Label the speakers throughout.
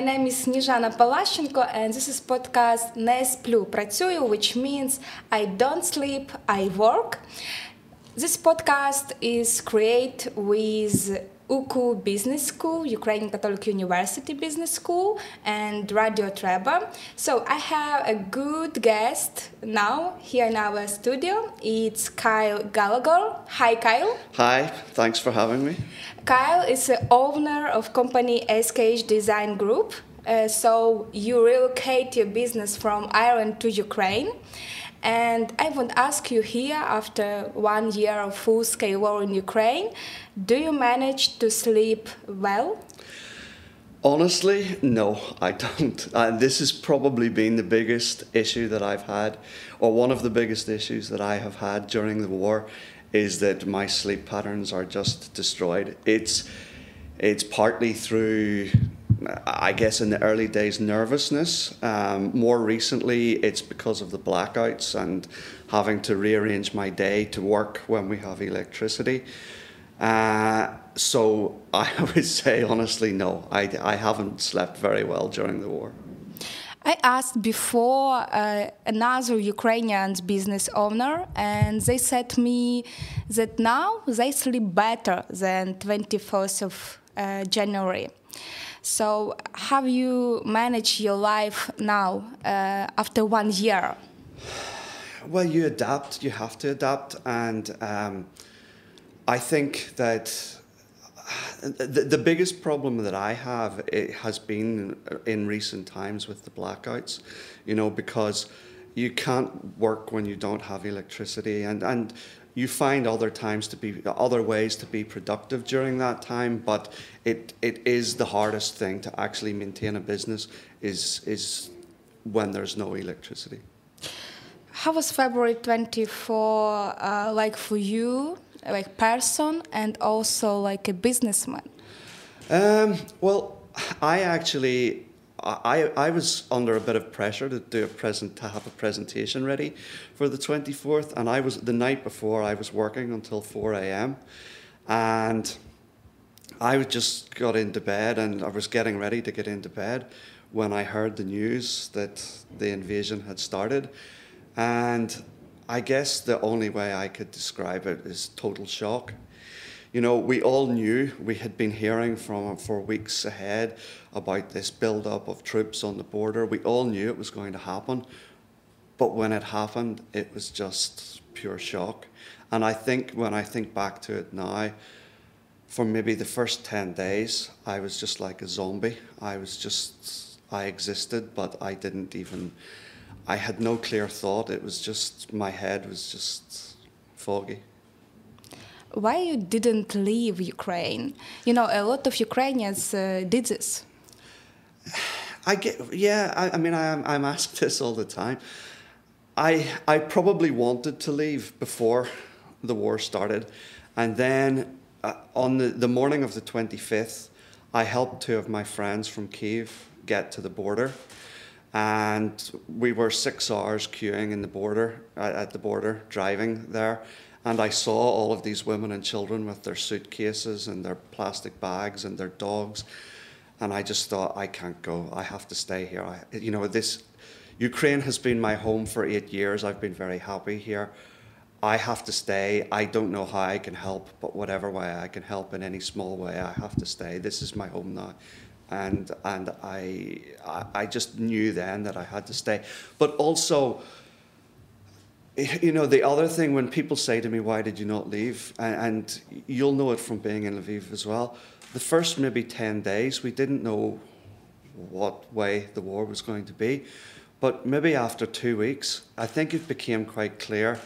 Speaker 1: My name is Nizhana Palazhchenko, and this is podcast Nesplu сплю, which means I don't sleep, I work. This podcast is created with UKU Business School, Ukrainian Catholic University Business School, and Radio Treba. So I have a good guest now here in our studio. It's Kyle Gallagher. Hi, Kyle.
Speaker 2: Hi, thanks for having me.
Speaker 1: Kyle is the owner of company SCG Design Group. Uh, so you relocate your business from Ireland to Ukraine. And I to ask you here, after one year of full scale war in Ukraine, do you manage to sleep well?
Speaker 2: Honestly, no, I don't. And this has probably been the biggest issue that I've had, or one of the biggest issues that I have had during the war, is that my sleep patterns are just destroyed. It's it's partly through I guess in the early days, nervousness. Um, more recently, it's because of the blackouts and having to rearrange my day to work when we have electricity. Uh, so I would say, honestly, no, I, I haven't slept very well during the war.
Speaker 1: I asked before uh, another Ukrainian business owner, and they said me that now they sleep better than 21st of uh, January. So, how you manage your life now uh, after one year?
Speaker 2: Well, you adapt. You have to adapt, and um, I think that the, the biggest problem that I have it has been in recent times with the blackouts. You know, because you can't work when you don't have electricity, and and you find other times to be other ways to be productive during that time but it it is the hardest thing to actually maintain a business is is when there's no electricity.
Speaker 1: How was february 24 uh, like for you like person and also like a businessman?
Speaker 2: Um, well i actually I, I was under a bit of pressure to do a present to have a presentation ready for the 24th and I was the night before I was working until 4 a.m. and I just got into bed and I was getting ready to get into bed when I heard the news that the invasion had started and I guess the only way I could describe it is total shock you know, we all knew, we had been hearing from for weeks ahead about this build up of troops on the border. We all knew it was going to happen. But when it happened, it was just pure shock. And I think when I think back to it now, for maybe the first 10 days, I was just like a zombie. I was just, I existed, but I didn't even, I had no clear thought. It was just, my head was just foggy
Speaker 1: why you didn't leave Ukraine? You know, a lot of Ukrainians uh, did this.
Speaker 2: I get, yeah. I, I mean, I'm, I'm asked this all the time. I I probably wanted to leave before the war started, and then uh, on the, the morning of the 25th, I helped two of my friends from Kiev get to the border, and we were six hours queuing in the border uh, at the border, driving there, and I saw all of these women and children with their suitcases and their plastic bags and their dogs. And I just thought, I can't go. I have to stay here. I, you know, this Ukraine has been my home for eight years. I've been very happy here. I have to stay. I don't know how I can help, but whatever way I can help in any small way, I have to stay. This is my home now. And, and I, I just knew then that I had to stay. But also, you know, the other thing when people say to me, "Why did you not leave?" and, you'll know it from being in Lviv as well. The first maybe ten days, we didn't know what way the war was going to be, but maybe after two weeks, I think it became quite clear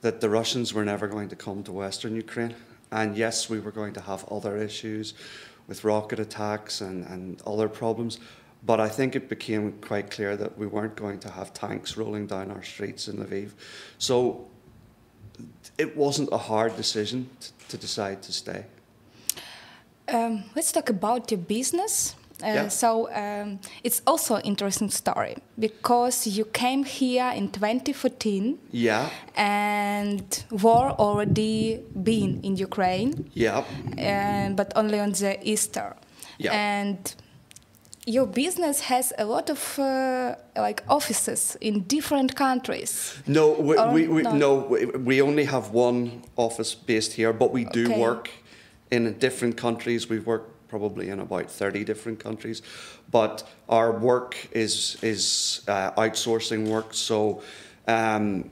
Speaker 2: that the Russians were never going to come to Western Ukraine, and yes, we were going to have other issues with rocket attacks and, and other problems. But I think it became quite clear that we weren't going to have tanks rolling down our streets in Lviv. So it wasn't a hard decision to decide to stay.
Speaker 1: Um, let's talk about your business. Uh, yeah. So um, it's also an interesting story because you came here in 2014.
Speaker 2: Yeah.
Speaker 1: And war already been in Ukraine.
Speaker 2: Yeah.
Speaker 1: Uh, but only on the Easter.
Speaker 2: Yeah.
Speaker 1: And your business has a lot of uh, like offices in different countries.
Speaker 2: No, we, we, we no, we, only have one office based here, but we do
Speaker 1: Okay.
Speaker 2: work in different countries. We've worked probably in about thirty different countries, but our work is is uh, outsourcing work. So. Um,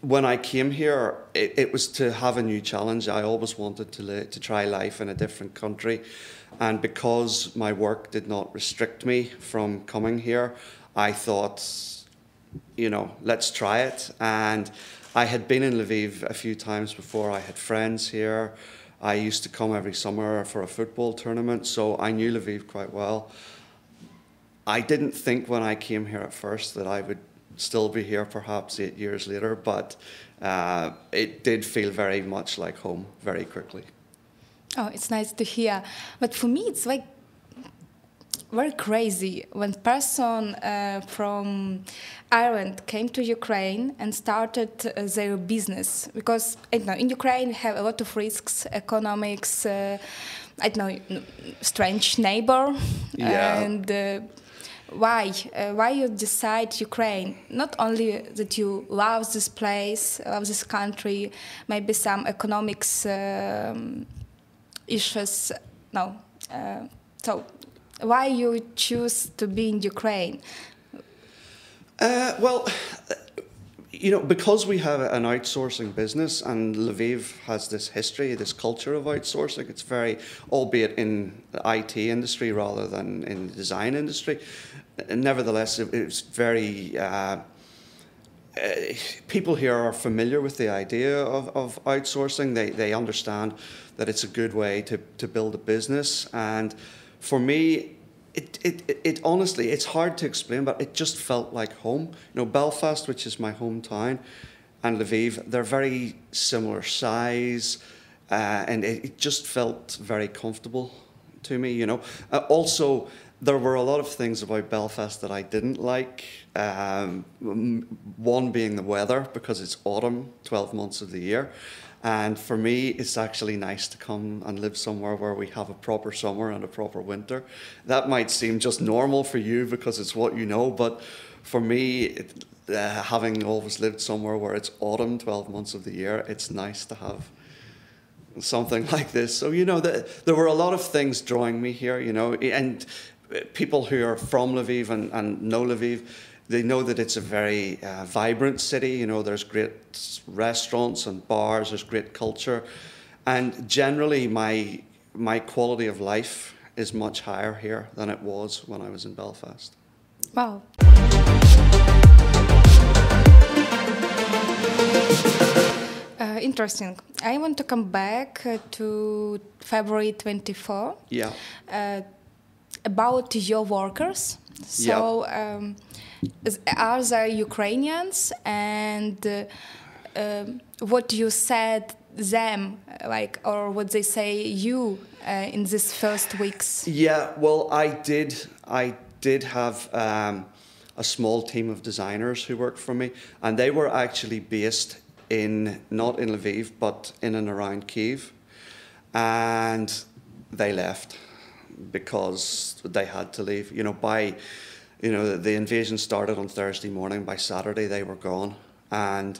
Speaker 2: when I came here, it, it was to have a new challenge. I always wanted to to try life in a different country, and because my work did not restrict me from coming here, I thought, you know, let's try it. And I had been in Lviv a few times before. I had friends here. I used to come every summer for a football tournament, so I knew Lviv quite well. I didn't think when I came here at first that I would still be here perhaps eight years later, but uh, it did feel very much like home very quickly.
Speaker 1: Oh, it's nice to hear. But for me, it's like very crazy when person uh, from Ireland came to Ukraine and started uh, their business because I know in Ukraine have a lot of risks, economics. Uh, I don't know, strange neighbor,
Speaker 2: Yeah.
Speaker 1: and uh, why uh, why you decide Ukraine? Not only that you love this place, love this country, maybe some economics. Um, issues no uh, so why you choose to be in ukraine
Speaker 2: Uh, well, you know, because we have an outsourcing business and Lviv has this history, this culture of outsourcing, it's very, albeit in the IT industry rather than in the design industry, nevertheless, it's very. Uh, uh, people here are familiar with the idea of, of outsourcing. They, they understand that it's a good way to, to build a business. And for me, it, it, it, honestly, it's hard to explain, but it just felt like home. You know, Belfast, which is my hometown, and Lviv, they're very similar size, uh, and it, it just felt very comfortable to me, you know. Uh, also, there were a lot of things about Belfast that I didn't like. Um, one being the weather, because it's autumn, 12 months of the year. And for me, it's actually nice to come and live somewhere where we have a proper summer and a proper winter. That might seem just normal for you because it's what you know, but for me, it, uh, having always lived somewhere where it's autumn, 12 months of the year, it's nice to have something like this. So, you know, the, there were a lot of things drawing me here, you know, and people who are from Lviv and, and know Lviv, they know that it's a very uh, vibrant city. You know, there's great restaurants and bars, there's great culture. And generally, my, my quality of life is much higher here than it was when I was in Belfast.
Speaker 1: wow uh, interesting i want to come back uh, to february 24
Speaker 2: Yeah.
Speaker 1: uh, about your workers. So, um, is- are they Ukrainians? And uh, um, what you said them, like, or what they say you uh, in these first weeks?
Speaker 2: Yeah, well, I did. I did have um, a small team of designers who worked for me, and they were actually based in not in Lviv, but in and around Kiev, and they left because they had to leave. You know, by you know the invasion started on Thursday morning. By Saturday, they were gone, and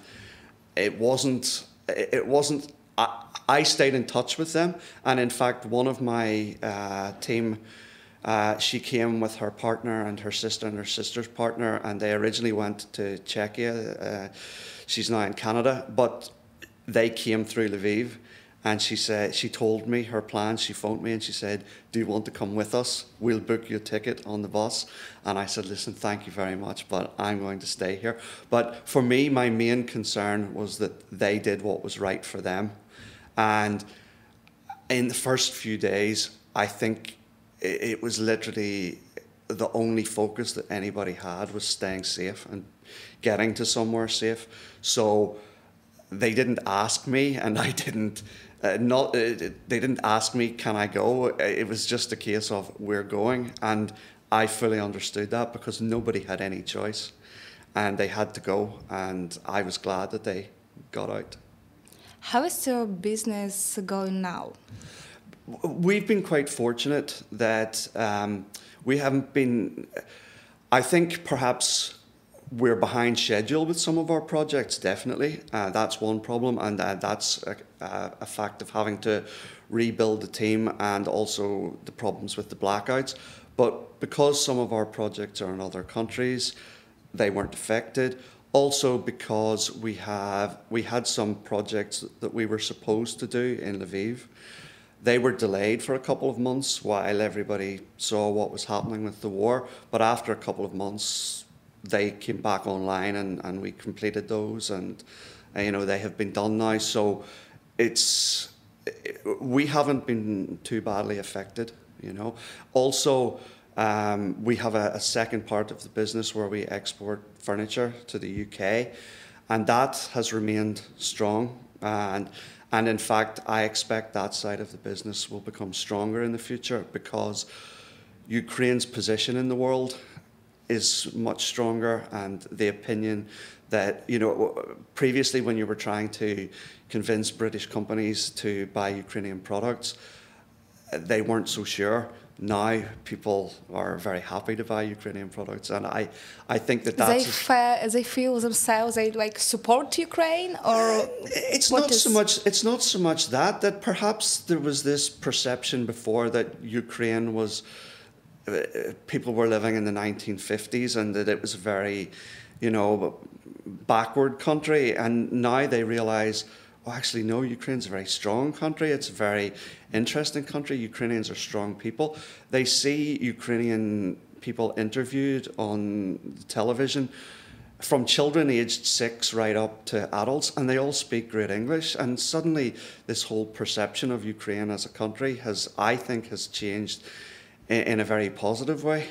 Speaker 2: it wasn't. It wasn't. I, I stayed in touch with them, and in fact, one of my uh, team. Uh, she came with her partner and her sister and her sister's partner, and they originally went to Czechia. Uh, she's now in Canada, but they came through Lviv, and she said she told me her plans. She phoned me and she said, "Do you want to come with us? We'll book you a ticket on the bus." And I said, "Listen, thank you very much, but I'm going to stay here." But for me, my main concern was that they did what was right for them, and in the first few days, I think it was literally the only focus that anybody had was staying safe and getting to somewhere safe. So they didn't ask me, and I didn't. Uh, not uh, they didn't ask me, "Can I go?" It was just a case of we're going, and I fully understood that because nobody had any choice, and they had to go, and I was glad that they got out.
Speaker 1: How is your business going now?
Speaker 2: We've been quite fortunate that um, we haven't been. I think perhaps we're behind schedule with some of our projects. Definitely, uh, that's one problem, and uh, that's a, a, fact of having to rebuild the team and also the problems with the blackouts. But because some of our projects are in other countries, they weren't affected. Also, because we have we had some projects that we were supposed to do in Lviv they were delayed for a couple of months while everybody saw what was happening with the war. But after a couple of months, they came back online and, and we completed those, and uh, you know they have been done now. So it's we haven't been too badly affected. You know, also. Um, we have a, a second part of the business where we export furniture to the UK, and that has remained strong. And and in fact, I expect that side of the business will become stronger in the future because Ukraine's position in the world is much stronger, and the opinion that, you know, previously when you were trying to convince British companies to buy Ukrainian products, they weren't so sure now people are very happy to buy Ukrainian products, and I, I think that that's.
Speaker 1: They, they feel themselves they like support Ukraine, or
Speaker 2: it's not is... so much. It's not so much that that perhaps there was this perception before that Ukraine was. People were living in the 1950s, and that it was a very, you know, backward country, and now they realise oh, actually, no, Ukraine's a very strong country. It's a very interesting country. Ukrainians are strong people. They see Ukrainian people interviewed on television from children aged six right up to adults, and they all speak great English. And suddenly, this whole perception of Ukraine as a country has, I think, has changed in, a very positive way.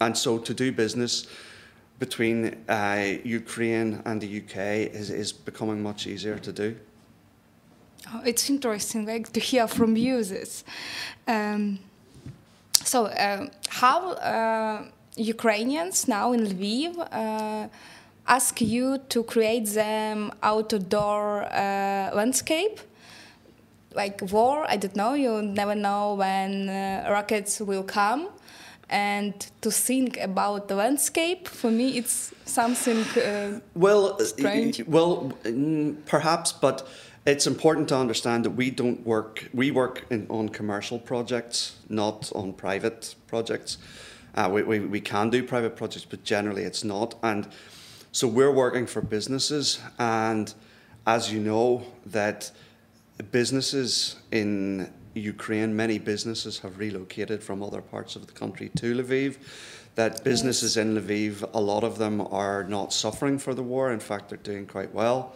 Speaker 2: And so, to do business between uh, Ukraine and the UK is, is becoming much easier to do.
Speaker 1: Oh, it's interesting like, to hear from you this. Um, so, uh, how uh, Ukrainians now in Lviv uh, ask you to create them outdoor uh, landscape? Like war, I don't know, you never know when uh, rockets will come. And to think about the landscape for me it's something uh,
Speaker 2: well
Speaker 1: uh, strange.
Speaker 2: well perhaps but it's important to understand that we don't work we work in, on commercial projects not on private projects. Uh, we, we, we can do private projects but generally it's not. And so we're working for businesses and as you know that businesses in Ukraine, many businesses have relocated from other parts of the country to Lviv. That businesses in Lviv, a lot of them are not suffering for the war. In fact, they're doing quite well.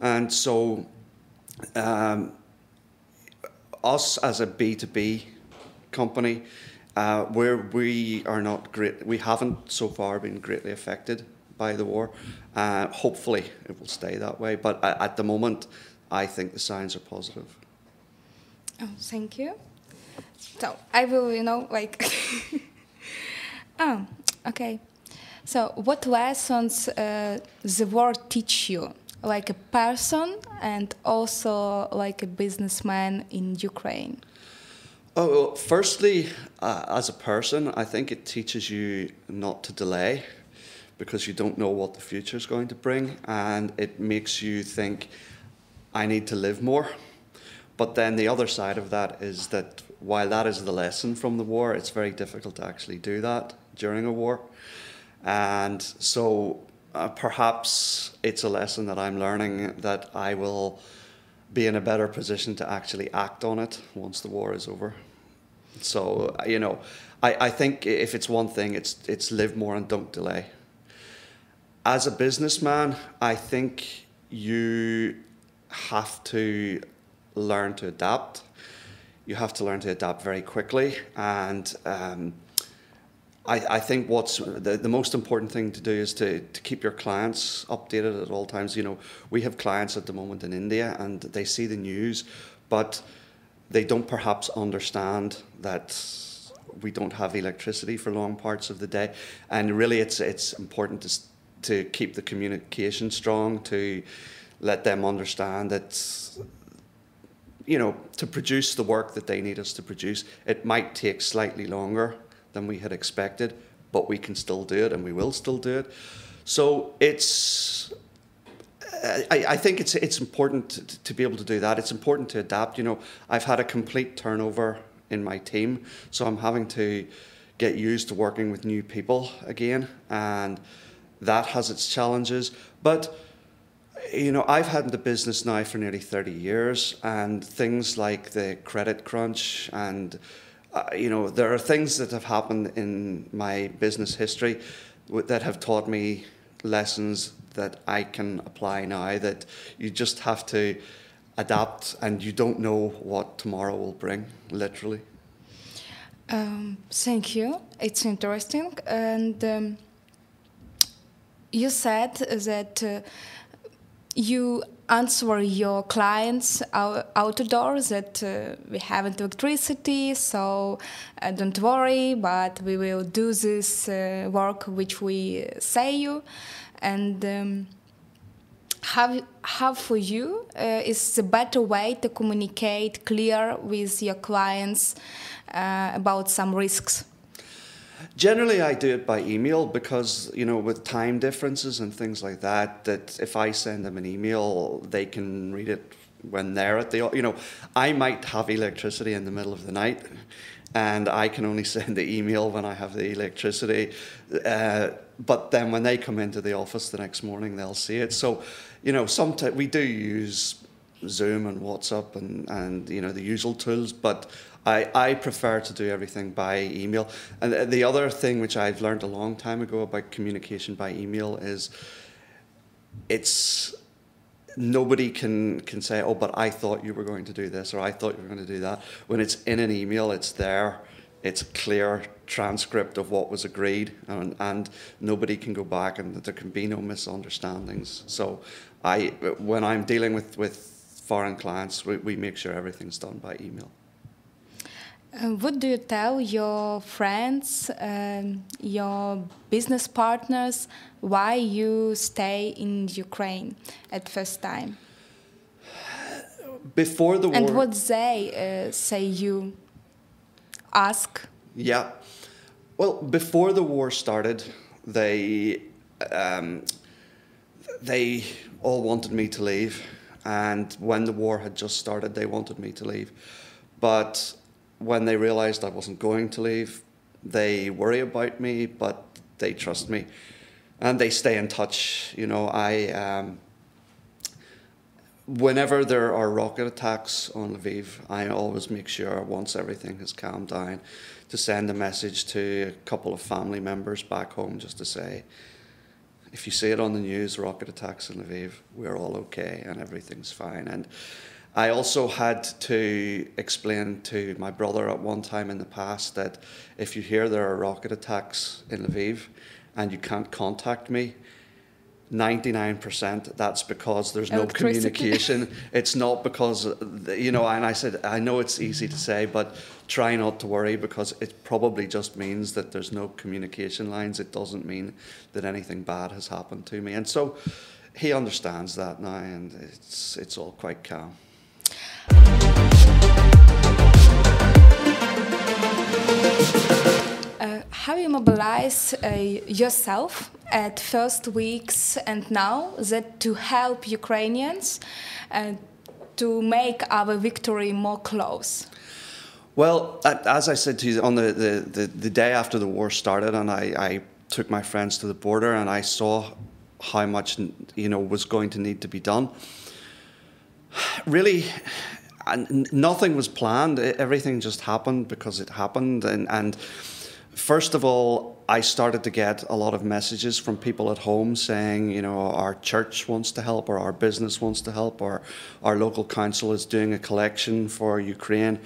Speaker 2: And so, um, us as a B2B company, uh, where we are not great, we haven't so far been greatly affected by the war. Uh, hopefully, it will stay that way. But at the moment, I think the signs are positive.
Speaker 1: Oh, thank you. So I will, you know, like. oh, okay. So, what lessons uh, the war teach you, like a person and also like a businessman in Ukraine?
Speaker 2: Oh, well, firstly, uh, as a person, I think it teaches you not to delay because you don't know what the future is going to bring, and it makes you think, I need to live more. But then the other side of that is that while that is the lesson from the war, it's very difficult to actually do that during a war. And so uh, perhaps it's a lesson that I'm learning that I will be in a better position to actually act on it once the war is over. So, uh, you know, I, I think if it's one thing, it's, it's live more and don't delay. As a businessman, I think you have to learn to adapt. You have to learn to adapt very quickly. And um, I, I, think what's the, the most important thing to do is to, to keep your clients updated at all times. You know, we have clients at the moment in India and they see the news, but they don't perhaps understand that we don't have electricity for long parts of the day. And really, it's, it's important to, to keep the communication strong, to let them understand that you know, to produce the work that they need us to produce, it might take slightly longer than we had expected, but we can still do it and we will still do it. So it's I, I, think it's it's important to, to, be able to do that. It's important to adapt. You know, I've had a complete turnover in my team, so I'm having to get used to working with new people again, and that has its challenges. But you know, I've had the business now for nearly 30 years, and things like the credit crunch, and uh, you know, there are things that have happened in my business history that have taught me lessons that I can apply now. That you just have to adapt, and you don't know what tomorrow will bring, literally.
Speaker 1: Um, thank you. It's interesting, and um, you said that. Uh, you answer your clients out, outdoors that uh, we haven't electricity so uh, don't worry but we will do this uh, work which we say you. And um, how, how for you uh, is the better way to communicate clear with your clients uh, about some risks
Speaker 2: Generally, I do it by email because, you know, with time differences and things like that, that if I send them an email, they can read it when they're at the, you know, I might have electricity in the middle of the night and I can only send the email when I have the electricity. Uh, but then when they come into the office the next morning, they'll see it. So, you know, sometimes we do use Zoom and WhatsApp and, and you know, the usual tools, but I, I prefer to do everything by email. And the other thing which I've learned a long time ago about communication by email is it's nobody can can say, oh, but I thought you were going to do this or I thought you were going to do that. When it's in an email, it's there. It's a clear transcript of what was agreed, and, and nobody can go back, and there can be no misunderstandings. So, I when I'm dealing with with foreign clients, we, we make sure everything's done by email.
Speaker 1: Uh, what do you tell your friends, um, your business partners, why you stay in Ukraine at first time?
Speaker 2: Before the war.
Speaker 1: And what they uh, say you ask?
Speaker 2: Yeah. Well, before the war started, they um, they all wanted me to leave, and when the war had just started, they wanted me to leave, but when they realized I wasn't going to leave, they worry about me, but they trust me, and they stay in touch. You know, I. Um, whenever there are rocket attacks on Lviv, I always make sure once everything has calmed down to send a message to a couple of family members back home just to say, if you see it on the news, rocket attacks in Lviv, we're all okay and everything's fine. And I also had to explain to my brother at one time in the past that if you hear there are rocket attacks in Lviv and you can't contact me, 99% that's because there's no communication. It's not because, you know, and I said, I know it's easy to say, but try not to worry because it probably just means that there's no communication lines. It doesn't mean that anything bad has happened to me. And so he understands that now and it's, it's all quite calm.
Speaker 1: Uh, how you mobilize uh, yourself at first weeks and now that to help Ukrainians uh, to make our victory more close?
Speaker 2: Well, as I said to you, on the, the, the, the day after the war started, and I, I took my friends to the border and I saw how much you know was going to need to be done. Really, nothing was planned. Everything just happened because it happened. And, and first of all, I started to get a lot of messages from people at home saying, you know, our church wants to help, or our business wants to help, or our local council is doing a collection for Ukraine.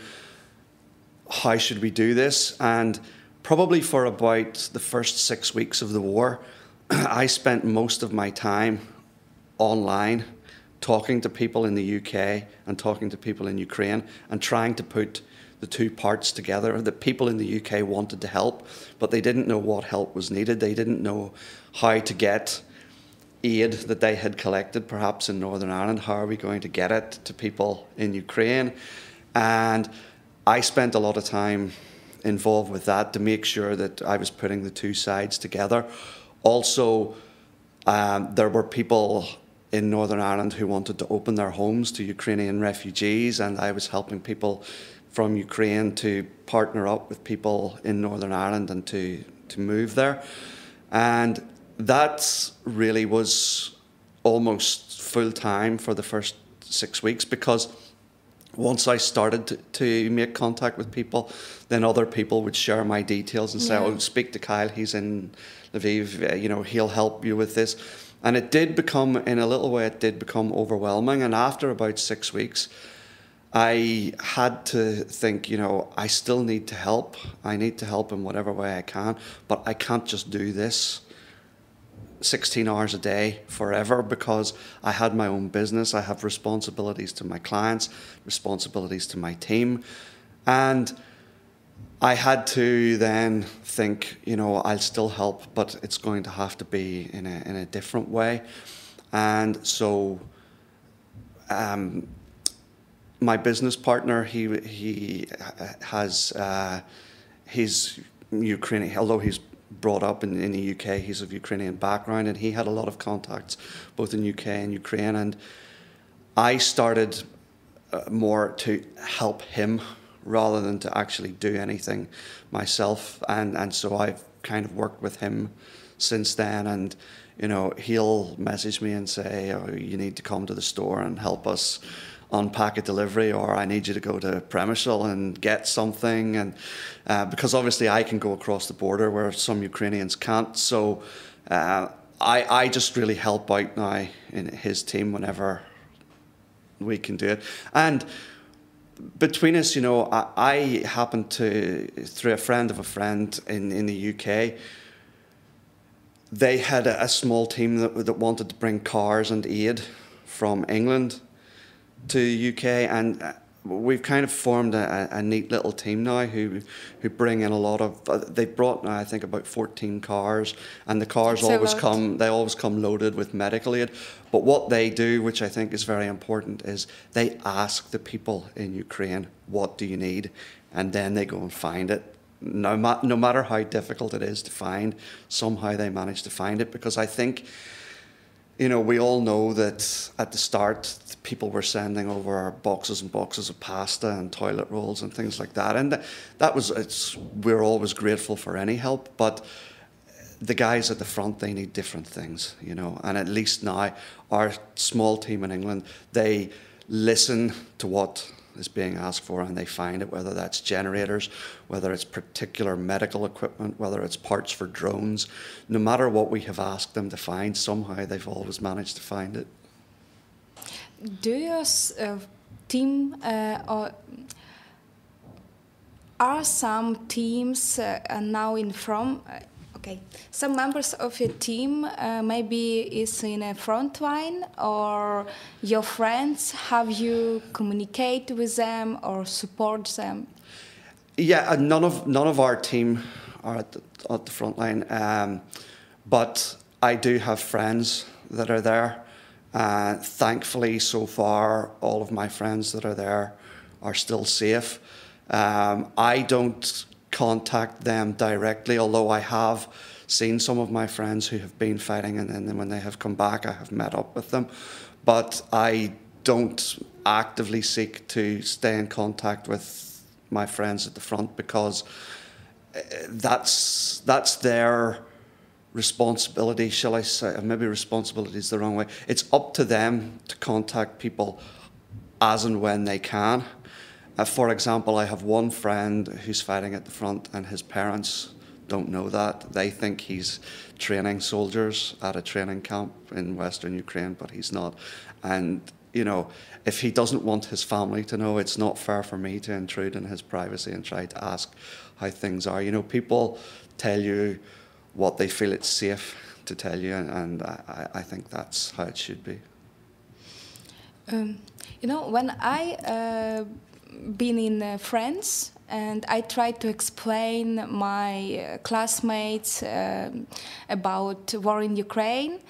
Speaker 2: How should we do this? And probably for about the first six weeks of the war, I spent most of my time online talking to people in the UK and talking to people in Ukraine and trying to put the two parts together. The people in the UK wanted to help, but they didn't know what help was needed. They didn't know how to get aid that they had collected, perhaps in Northern Ireland. How are we going to get it to people in Ukraine? And I spent a lot of time involved with that to make sure that I was putting the two sides together. Also, um, there were people in Northern Ireland who wanted to open their homes to Ukrainian refugees, and I was helping people from Ukraine to partner up with people in Northern Ireland and to, to move there. And that really was almost full time for the first six weeks because once I started to, to, make contact with people, then other people would share my details and say, yeah. "Oh, speak to Kyle. He's in Lviv. Uh, you know, he'll help you with this." And it did become, in a little way, it did become overwhelming. And after about six weeks, I had to think, you know, I still need to help. I need to help in whatever way I can, but I can't just do this 16 hours a day forever because I had my own business. I have responsibilities to my clients, responsibilities to my team. And I had to then think, you know, I'll still help, but it's going to have to be in a, in a different way. And so, um, my business partner, he, he has, uh, he's Ukrainian, although he's brought up in, in the UK. He's of Ukrainian background, and he had a lot of contacts both in UK and Ukraine. And I started uh, more to help him rather than to actually do anything myself. And and so I've kind of worked with him since then. And you know, he'll message me and say, "Oh, you need to come to the store and help us." unpack a delivery or I need you to go to Przemysl and get something. And uh, because obviously I can go across the border where some Ukrainians can't. So uh, I, I just really help out now in his team whenever we can do it. And between us, you know, I, I happened to, through a friend of a friend in, in the UK, they had a, a small team that, that wanted to bring cars and aid from England to UK, and we've kind of formed a, a, neat little team now who who bring in a lot of. Uh, they brought now I think about fourteen cars, and the cars That's always come. They always come loaded with medical aid. But what they do, which I think is very important, is they ask the people in Ukraine, "What do you need?" and then they go and find it. No, ma- no matter how difficult it is to find, somehow they manage to find it because I think you know, we all know that at the start, people were sending over boxes and boxes of pasta and toilet rolls and things like that. And that was, it's, we're always grateful for any help, but the guys at the front, they need different things, you know. And at least now, our small team in England, they listen to what is being asked for and they find it, whether that's generators, whether it's particular medical equipment, whether it's parts for drones. No matter what we have asked them to find, somehow they've always managed to find it.
Speaker 1: Do your uh, team uh, or are some teams uh, now in from uh, Okay, some members of your team uh, maybe is in a front line, or your friends. Have you communicate with them or support them?
Speaker 2: Yeah, uh, none of none of our team are at the, at the front line, um, but I do have friends that are there. Uh, thankfully, so far, all of my friends that are there are still safe. Um, I don't contact them directly, although I have seen some of my friends who have been fighting and then when they have come back, I have met up with them. But I don't actively seek to stay in contact with my friends at the front because eh, that's that's their responsibility, shall I say? Maybe responsibility is the wrong way. It's up to them to contact people as and when they can. Uh, for example, I have one friend who's fighting at the front, and his parents don't know that. They think he's training soldiers at a training camp in Western Ukraine, but he's not. And you know, if he doesn't want his family to know, it's not fair for me to intrude in his privacy and try to ask how things are. You know, people tell you what they feel it's safe to tell you, and I, I think that's how it should be.
Speaker 1: Um, you know, when I uh, been in uh, France and I tried to explain my uh, classmates uh, about war in Ukraine.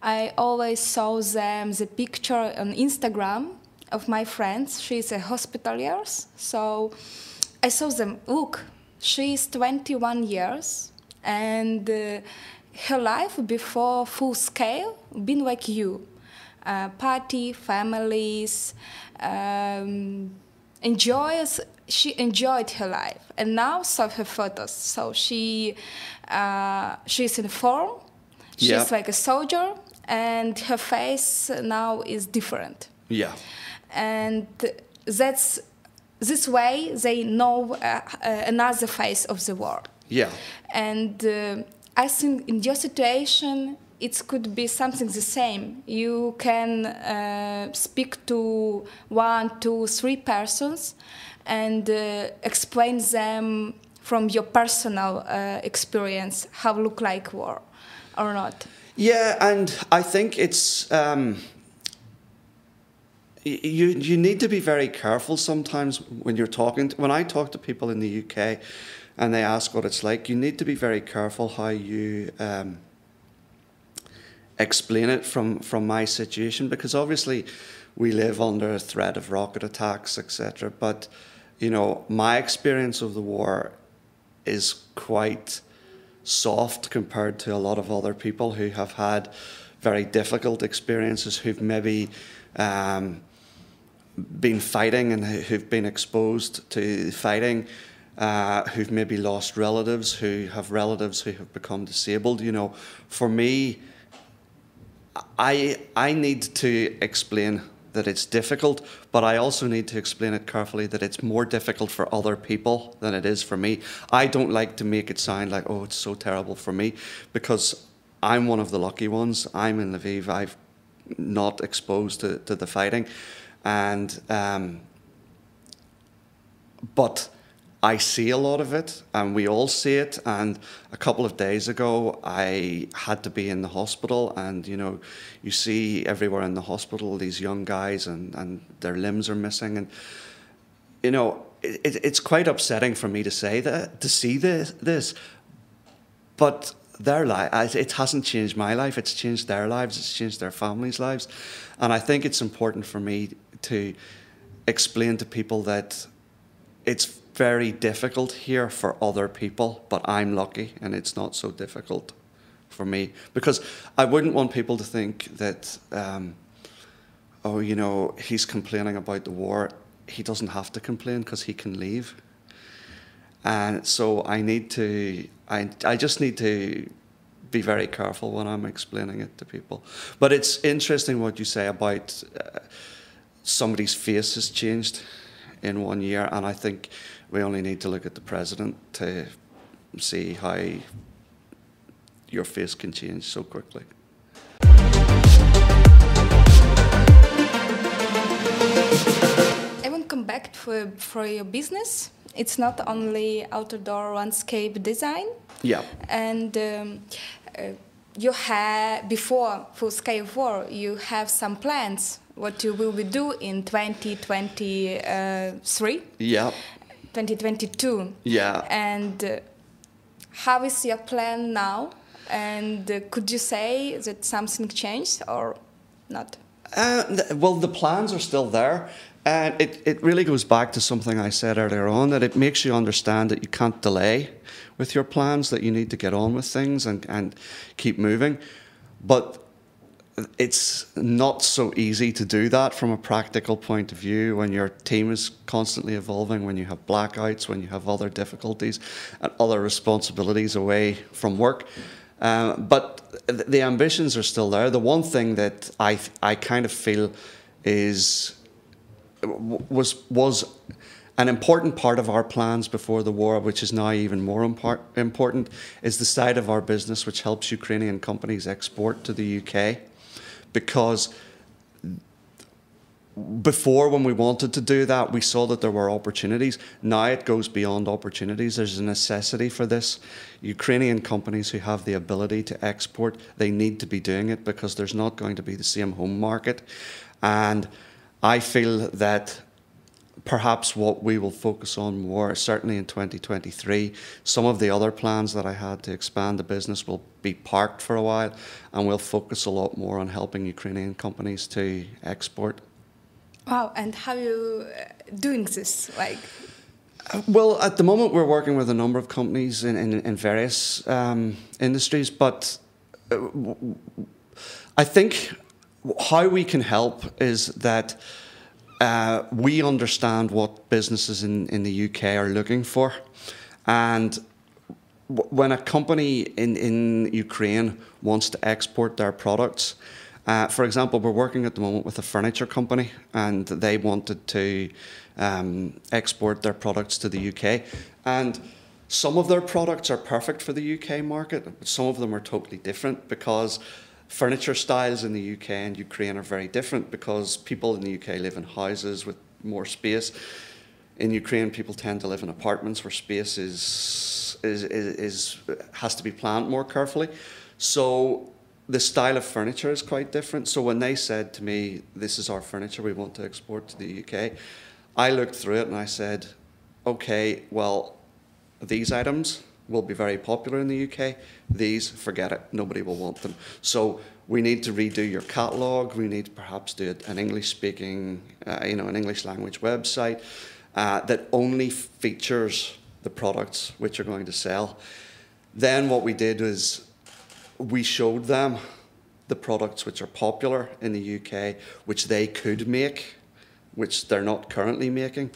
Speaker 1: I always saw them the picture on Instagram of my friends. She's a hospitalier, so I saw them. Look, she's 21 years, and uh, her life before full scale been like you, uh, party, families, um, enjoys. She enjoyed her life, and now saw her photos. So she uh, she's in form. She's
Speaker 2: Yeah.
Speaker 1: like a soldier, and her face now is different
Speaker 2: Yeah.
Speaker 1: and that's this way they know uh, uh, another face of the war
Speaker 2: Yeah.
Speaker 1: and uh, i think in your situation it could be something the same you can uh, speak to one two three persons and uh, explain them from your personal uh, experience how look like war or not
Speaker 2: Yeah, and I think it's um, you. You need to be very careful sometimes when you're talking. when I talk to people in the UK, and they ask what it's like, you need to be very careful how you um, explain it from from my situation because obviously we live under a threat of rocket attacks, etc. But you know, my experience of the war is quite soft compared to a lot of other people who have had very difficult experiences, who've maybe um, been fighting and who- who've been exposed to fighting, uh, who've maybe lost relatives, who have relatives who have become disabled. You know, for me, I I need to explain that it's difficult, but I also need to explain it carefully that it's more difficult for other people than it is for me. I don't like to make it sound like oh it's so terrible for me because I'm one of the lucky ones. I'm in Lviv. I've not exposed to, to the fighting, and um, but I see a lot of it, and we all see it. And a couple of days ago, I had to be in the hospital, and you know, you see everywhere in the hospital these young guys, and, and their limbs are missing, and you know, it, it, it's quite upsetting for me to say that to see this, this. but their life, it hasn't changed my life. It's changed their lives. It's changed their families' lives, and I think it's important for me to explain to people that it's very difficult here for other people, but I'm lucky and it's not so difficult for me because I wouldn't want people to think that, um, oh, you know, he's complaining about the war. He doesn't have to complain because he can leave. And so I need to, I, I just need to be very careful when I'm explaining it to people. But it's interesting what you say about uh, somebody's face has changed in one year, and I think we only need to look at the president to see how your face can change so quickly.
Speaker 1: I want to come back for, for your business. It's not only outdoor landscape design,
Speaker 2: Yeah.
Speaker 1: and um, uh, you have before full scale war, you have some plans what you will be do in 2023,
Speaker 2: Yeah.
Speaker 1: 2022,
Speaker 2: Yeah.
Speaker 1: and uh, how is your plan now? And uh, could you say that something changed or not?
Speaker 2: Uh, th- well, the plans are still there. And it, it really goes back to something I said earlier on that it makes you understand that you can't delay with your plans, that you need to get on with things and, and keep moving. But it's not so easy to do that from a practical point of view when your team is constantly evolving, when you have blackouts, when you have other difficulties and other responsibilities away from work. Um, but th- the ambitions are still there. The one thing that I, I kind of feel is was was an important part of our plans before the war, which is now even more impar- important, is the side of our business which helps Ukrainian companies export to the UK, because before when we wanted to do that we saw that there were opportunities. Now it goes beyond opportunities. There's a necessity for this. Ukrainian companies who have the ability to export they need to be doing it because there's not going to be the same home market. And i feel that perhaps what we will focus on more, certainly in 2023. Some of the other plans that I had to expand the business will be parked for a while, and we'll focus a lot more on helping Ukrainian companies to export.
Speaker 1: Wow, and how are you uh, doing this? Like,
Speaker 2: uh, well, at the moment, we're working with a number of companies in, in, in various um, industries, but uh, I think how we can help is that uh, we understand what businesses in, in the UK are looking for. And w- when a company in, in Ukraine wants to export their products, uh, for example, we're working at the moment with a furniture company and they wanted to um, export their products to the UK. And some of their products are perfect for the UK market, some of them are totally different because Furniture styles in the UK and Ukraine are very different because people in the UK live in houses with more space. In Ukraine, people tend to live in apartments where space is, is, is, is has to be planned more carefully. So the style of furniture is quite different. So when they said to me, "This is our furniture we want to export to the UK," I looked through it and I said, "Okay, well, these items will be very popular in the UK. These, forget it, nobody will want them. So we need to redo your catalogue. We need to perhaps do an English speaking, uh, you know, an English language website uh, that only features the products which are going to sell. Then what we did was we showed them the products which are popular in the UK, which they could make, which they're not currently making.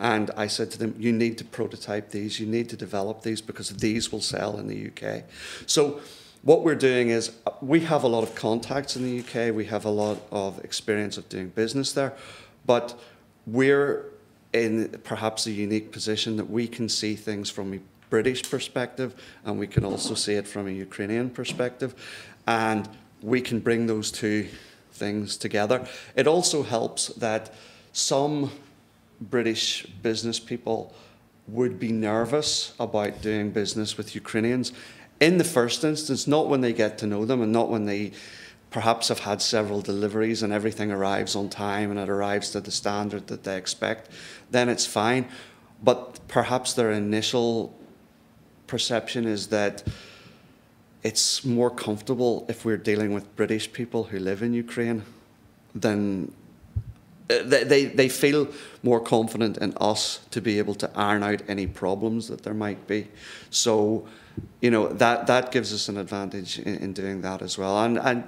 Speaker 2: And I said to them, you need to prototype these, you need to develop these because these will sell in the UK. So what we're doing is uh, we have a lot of contacts in the UK, we have a lot of experience of doing business there, but we're in perhaps a unique position that we can see things from a British perspective and we can also see it from a Ukrainian perspective. And we can bring those two things together. It also helps that some British business people would be nervous about doing business with Ukrainians in the first instance, not when they get to know them and not when they perhaps have had several deliveries and everything arrives on time and it arrives to the standard that they expect, then it's fine. But perhaps their initial perception is that it's more comfortable if we're dealing with British people who live in Ukraine than they, they, they feel more confident in us to be able to iron out any problems that there might be. So, you know, that, that gives us an advantage in, in doing that as well. And, and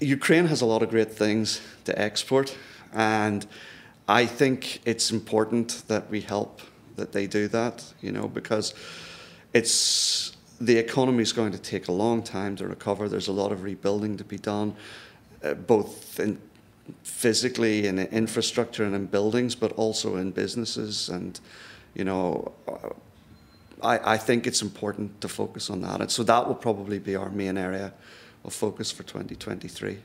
Speaker 2: Ukraine has a lot of great things to export, and I think it's important that we help that they do that, you know, because it's the economy is going to take a long time to recover. There's a lot of rebuilding to be done, uh, both in physically in infrastructure and in buildings, but also in businesses. And, you know, uh, I, I think it's important to focus on that. And so that will probably be our main area of focus for 2023.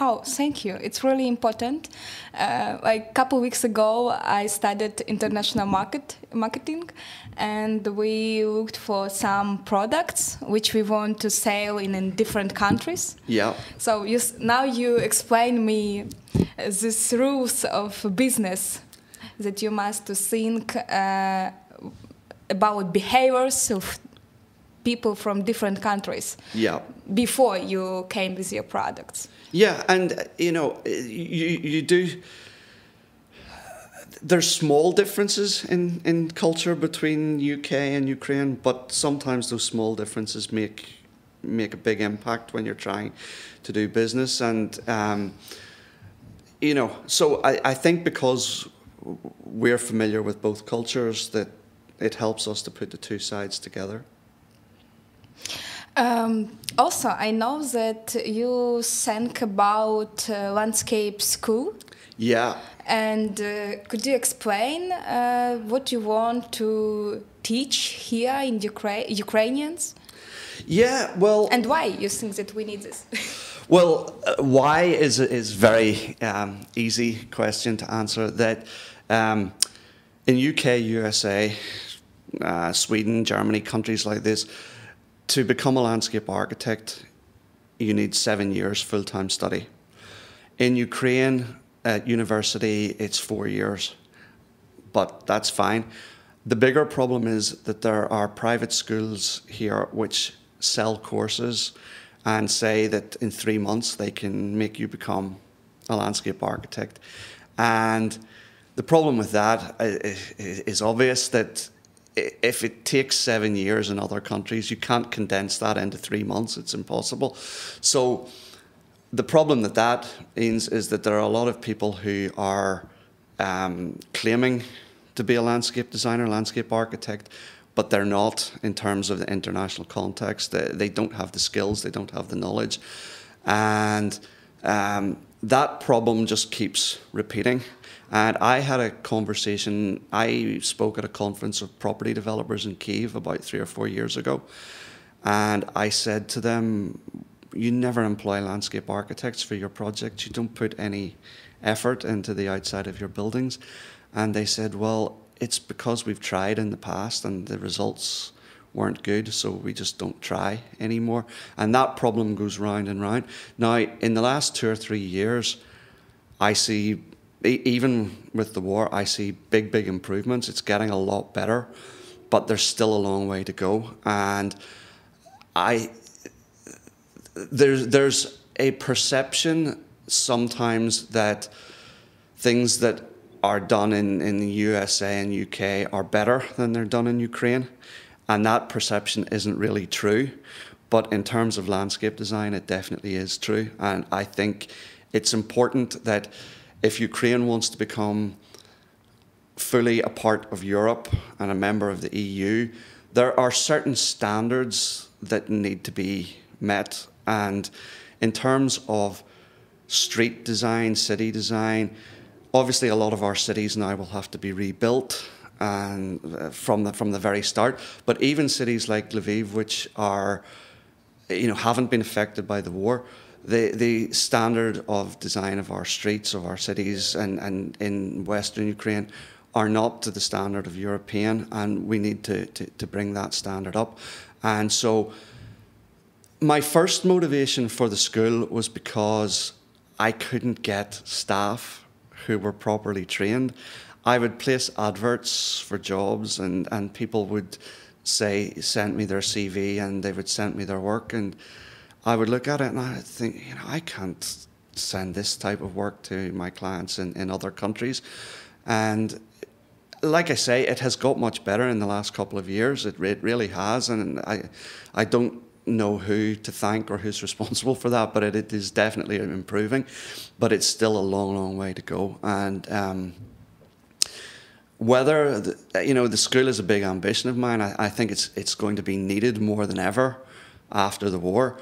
Speaker 1: Oh, thank you. It's really important. Uh, like a couple weeks ago, I studied international market marketing, and we looked for some products which we want to sell in, in different countries.
Speaker 2: Yeah.
Speaker 1: So you, now you explain me these rules of business that you must think uh, about behaviors of people from different countries.
Speaker 2: Yeah.
Speaker 1: Before you came with your products.
Speaker 2: Yeah, and you know, you you do. There's small differences in, in culture between UK and Ukraine, but sometimes those small differences make make a big impact when you're trying to do business. And um, you know, so I, I think because we're familiar with both cultures, that it helps us to put the two sides together.
Speaker 1: Um, also, I know that you think about uh, landscape school.
Speaker 2: Yeah.
Speaker 1: And uh, could you explain uh, what you want to teach here in Ukra- Ukrainians?
Speaker 2: Yeah, well.
Speaker 1: And why you think that we need this?
Speaker 2: well, uh, why is is very um, easy question to answer. That um, in UK, USA, uh, Sweden, Germany, countries like this to become a landscape architect, you need seven years full time study. In Ukraine, At university, it's four years, but that's fine. The bigger problem is that there are private schools here which sell courses and say that in three months they can make you become a landscape architect. And the problem with that uh, uh, is obvious that if it takes seven years in other countries, you can't condense that into three months. It's impossible. So the problem that that means is that there are a lot of people who are um, claiming to be a landscape designer, landscape architect, but they're not in terms of the international context. They, they don't have the skills, they don't have the knowledge. And um, that problem just keeps repeating. And I had a conversation, I spoke at a conference of property developers in Kiev about three or four years ago. And I said to them, You never employ landscape architects for your projects. You don't put any effort into the outside of your buildings. And they said, Well, it's because we've tried in the past and the results weren't good, so we just don't try anymore. And that problem goes round and round. Now, in the last two or three years, I see even with the war, I see big, big improvements. It's getting a lot better, but there's still a long way to go. And I there's there's a perception sometimes that things that are done in, in the USA and UK are better than they're done in Ukraine. And that perception isn't really true. But in terms of landscape design, it definitely is true. And I think it's important that if Ukraine wants to become fully a part of Europe and a member of the EU, there are certain standards that need to be met. And in terms of street design, city design, obviously a lot of our cities now will have to be rebuilt and uh, from the from the very start. But even cities like Lviv, which are you know haven't been affected by the war, the the standard of design of our streets of our cities and, and in Western Ukraine are not to the standard of European, and we need to, to, to bring that standard up. And so, my first motivation for the school was because I couldn't get staff who were properly trained. I would place adverts for jobs, and, and people would say, send me their CV, and they would send me their work. and I would look at it and I think, you know, I can't send this type of work to my clients in, in other countries. And like I say, it has got much better in the last couple of years. It, it really has. And I, I don't know who to thank or who's responsible for that, but it, it is definitely improving. But it's still a long, long way to go. And um, whether the, you know the school is a big ambition of mine, I, I think it's it's going to be needed more than ever after the war.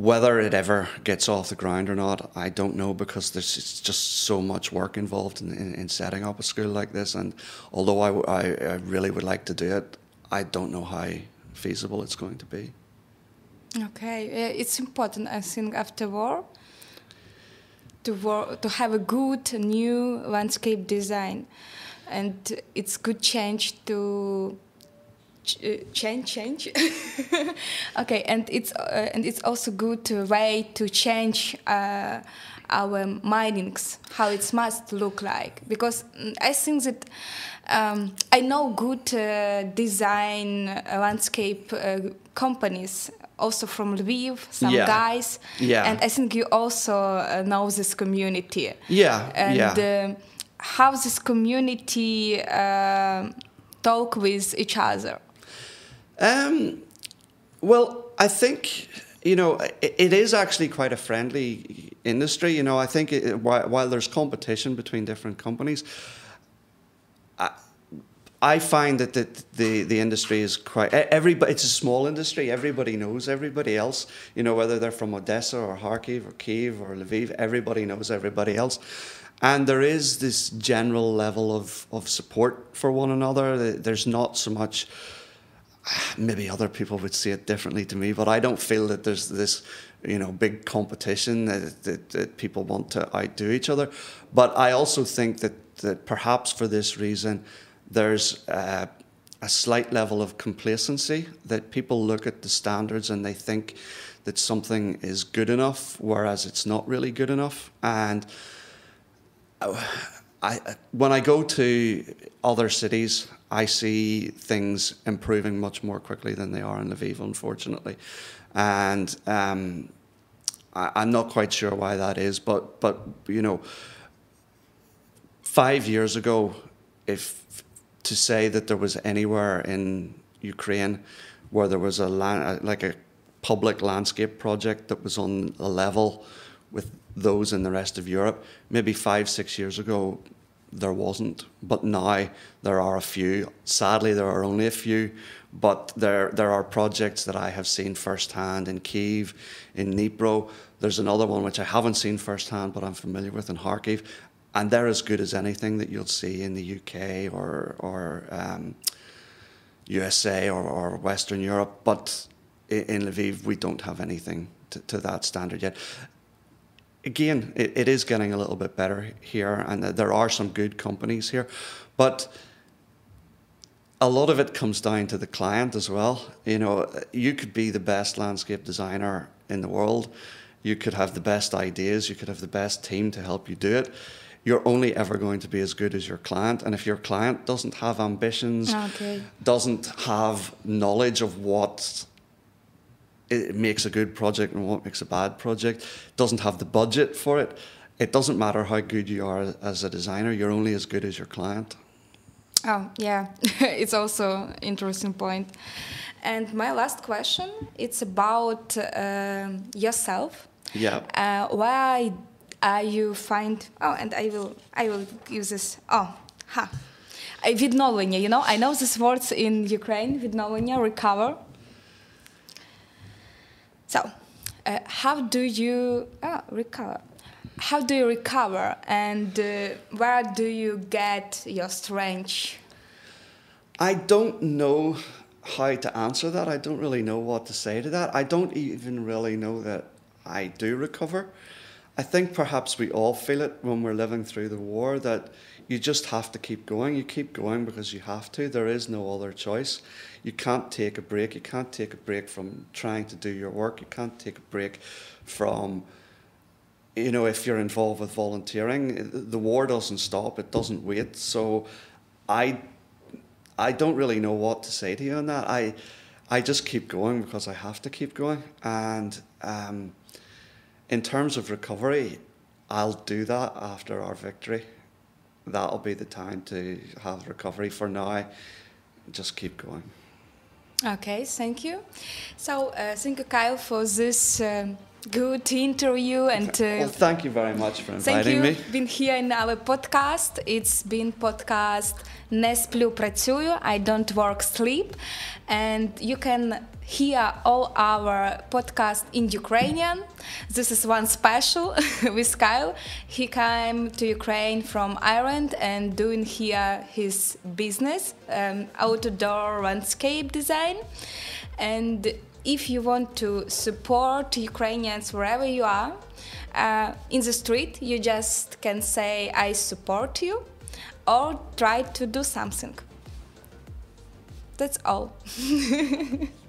Speaker 2: Whether it ever gets off the ground or not, I don't know because there's just so much work involved in, in, in setting up a school like this. And although I, I, I, really would like to do it, I don't know how feasible it's going to be.
Speaker 1: Okay, uh, it's important, I think, after war to, work, to have a good new landscape design. And it's good change to uh, change change. Okay and it's uh, and it's also good to way to change uh, our mindings how it must look like. Because mm, i think that um, i know good uh, design uh, landscape uh, companies also from lviv some
Speaker 2: yeah.
Speaker 1: guys.
Speaker 2: Yeah.
Speaker 1: And i think you also know this community.
Speaker 2: Yeah
Speaker 1: and
Speaker 2: yeah.
Speaker 1: how this community talk with each other
Speaker 2: um, well, I think you know it, it is actually quite a friendly industry. You know, I think it, while, while, there's competition between different companies, I, I find that the, the, the industry is quite everybody. It's a small industry. Everybody knows everybody else. You know, whether they're from Odessa or Kharkiv or Kiev or Lviv, everybody knows everybody else. And there is this general level of, of support for one another. There's not so much maybe other people would see it differently to me, but I don't feel that there's this, you know, big competition that, that, that people want to outdo each other. But I also think that, that perhaps for this reason, there's uh, a slight level of complacency that people look at the standards and they think that something is good enough, whereas it's not really good enough. And I, when I go to other cities, I see things improving much more quickly than they are in Lviv, unfortunately, and um, I, I'm not quite sure why that is. But but you know, five years ago, if to say that there was anywhere in Ukraine where there was a land, like a public landscape project that was on a level with those in the rest of Europe. Maybe five, six years ago, there wasn't, but now there are a few. Sadly, there are only a few, but there there are projects that I have seen firsthand in Kiev, in Dnipro. There's another one which I haven't seen firsthand, but I'm familiar with in Kharkiv, and they're as good as anything that you'll see in the UK or or um, USA or, or Western Europe. But in Lviv, we don't have anything to, to that standard yet again, it, it is getting a little bit better here, and there are some good companies here, but a lot of it comes down to the client as well. You know, you could be the best landscape designer in the world, you could have the best ideas, you could have the best team to help you do it. You're only ever going to be as good as your client, and if your client doesn't have ambitions, okay. doesn't have knowledge of what it makes a good project and what makes a bad project, doesn't have the budget for it, it doesn't matter how good you are as a designer, you're only as good as your client.
Speaker 1: Oh, yeah, it's also interesting point. And my last question, it's about uh, yourself.
Speaker 2: Yeah.
Speaker 1: Uh, why are you find? Oh, and I will I will use this. Oh, ha. Відновлення, you know, I know this words in Ukraine, відновлення, recover. Uh, how do you oh, recover? How do you recover, and uh, where do you get your strength?
Speaker 2: I don't know how to answer that. I don't really know what to say to that. I don't even really know that I do recover. I think perhaps we all feel it when we're living through the war that you just have to keep going. You keep going because you have to. There is no other choice. You can't take a break. You can't take a break from trying to do your work. You can't take a break from, you know, if you're involved with volunteering. The war doesn't stop. It doesn't wait. So, I, I don't really know what to say to you on that. I, I just keep going because I have to keep going. And um, in terms of recovery, I'll do that after our victory that'll be the time to have recovery. For now, just keep going.
Speaker 1: Okay, thank you. So, uh, thank you, Kyle, for this um, good interview. And uh,
Speaker 2: well, thank you very much for inviting
Speaker 1: me. Thank you. Been here in our podcast. It's been podcast Не сплю, працюю. I don't work, sleep, and you can hear all our podcast in Ukrainian. This is one special with Kyle. He came to Ukraine from Ireland and doing here his business, um, outdoor landscape design. And if you want to support Ukrainians wherever you are, uh, in the street, you just can say, I support you, or try to do something. That's all.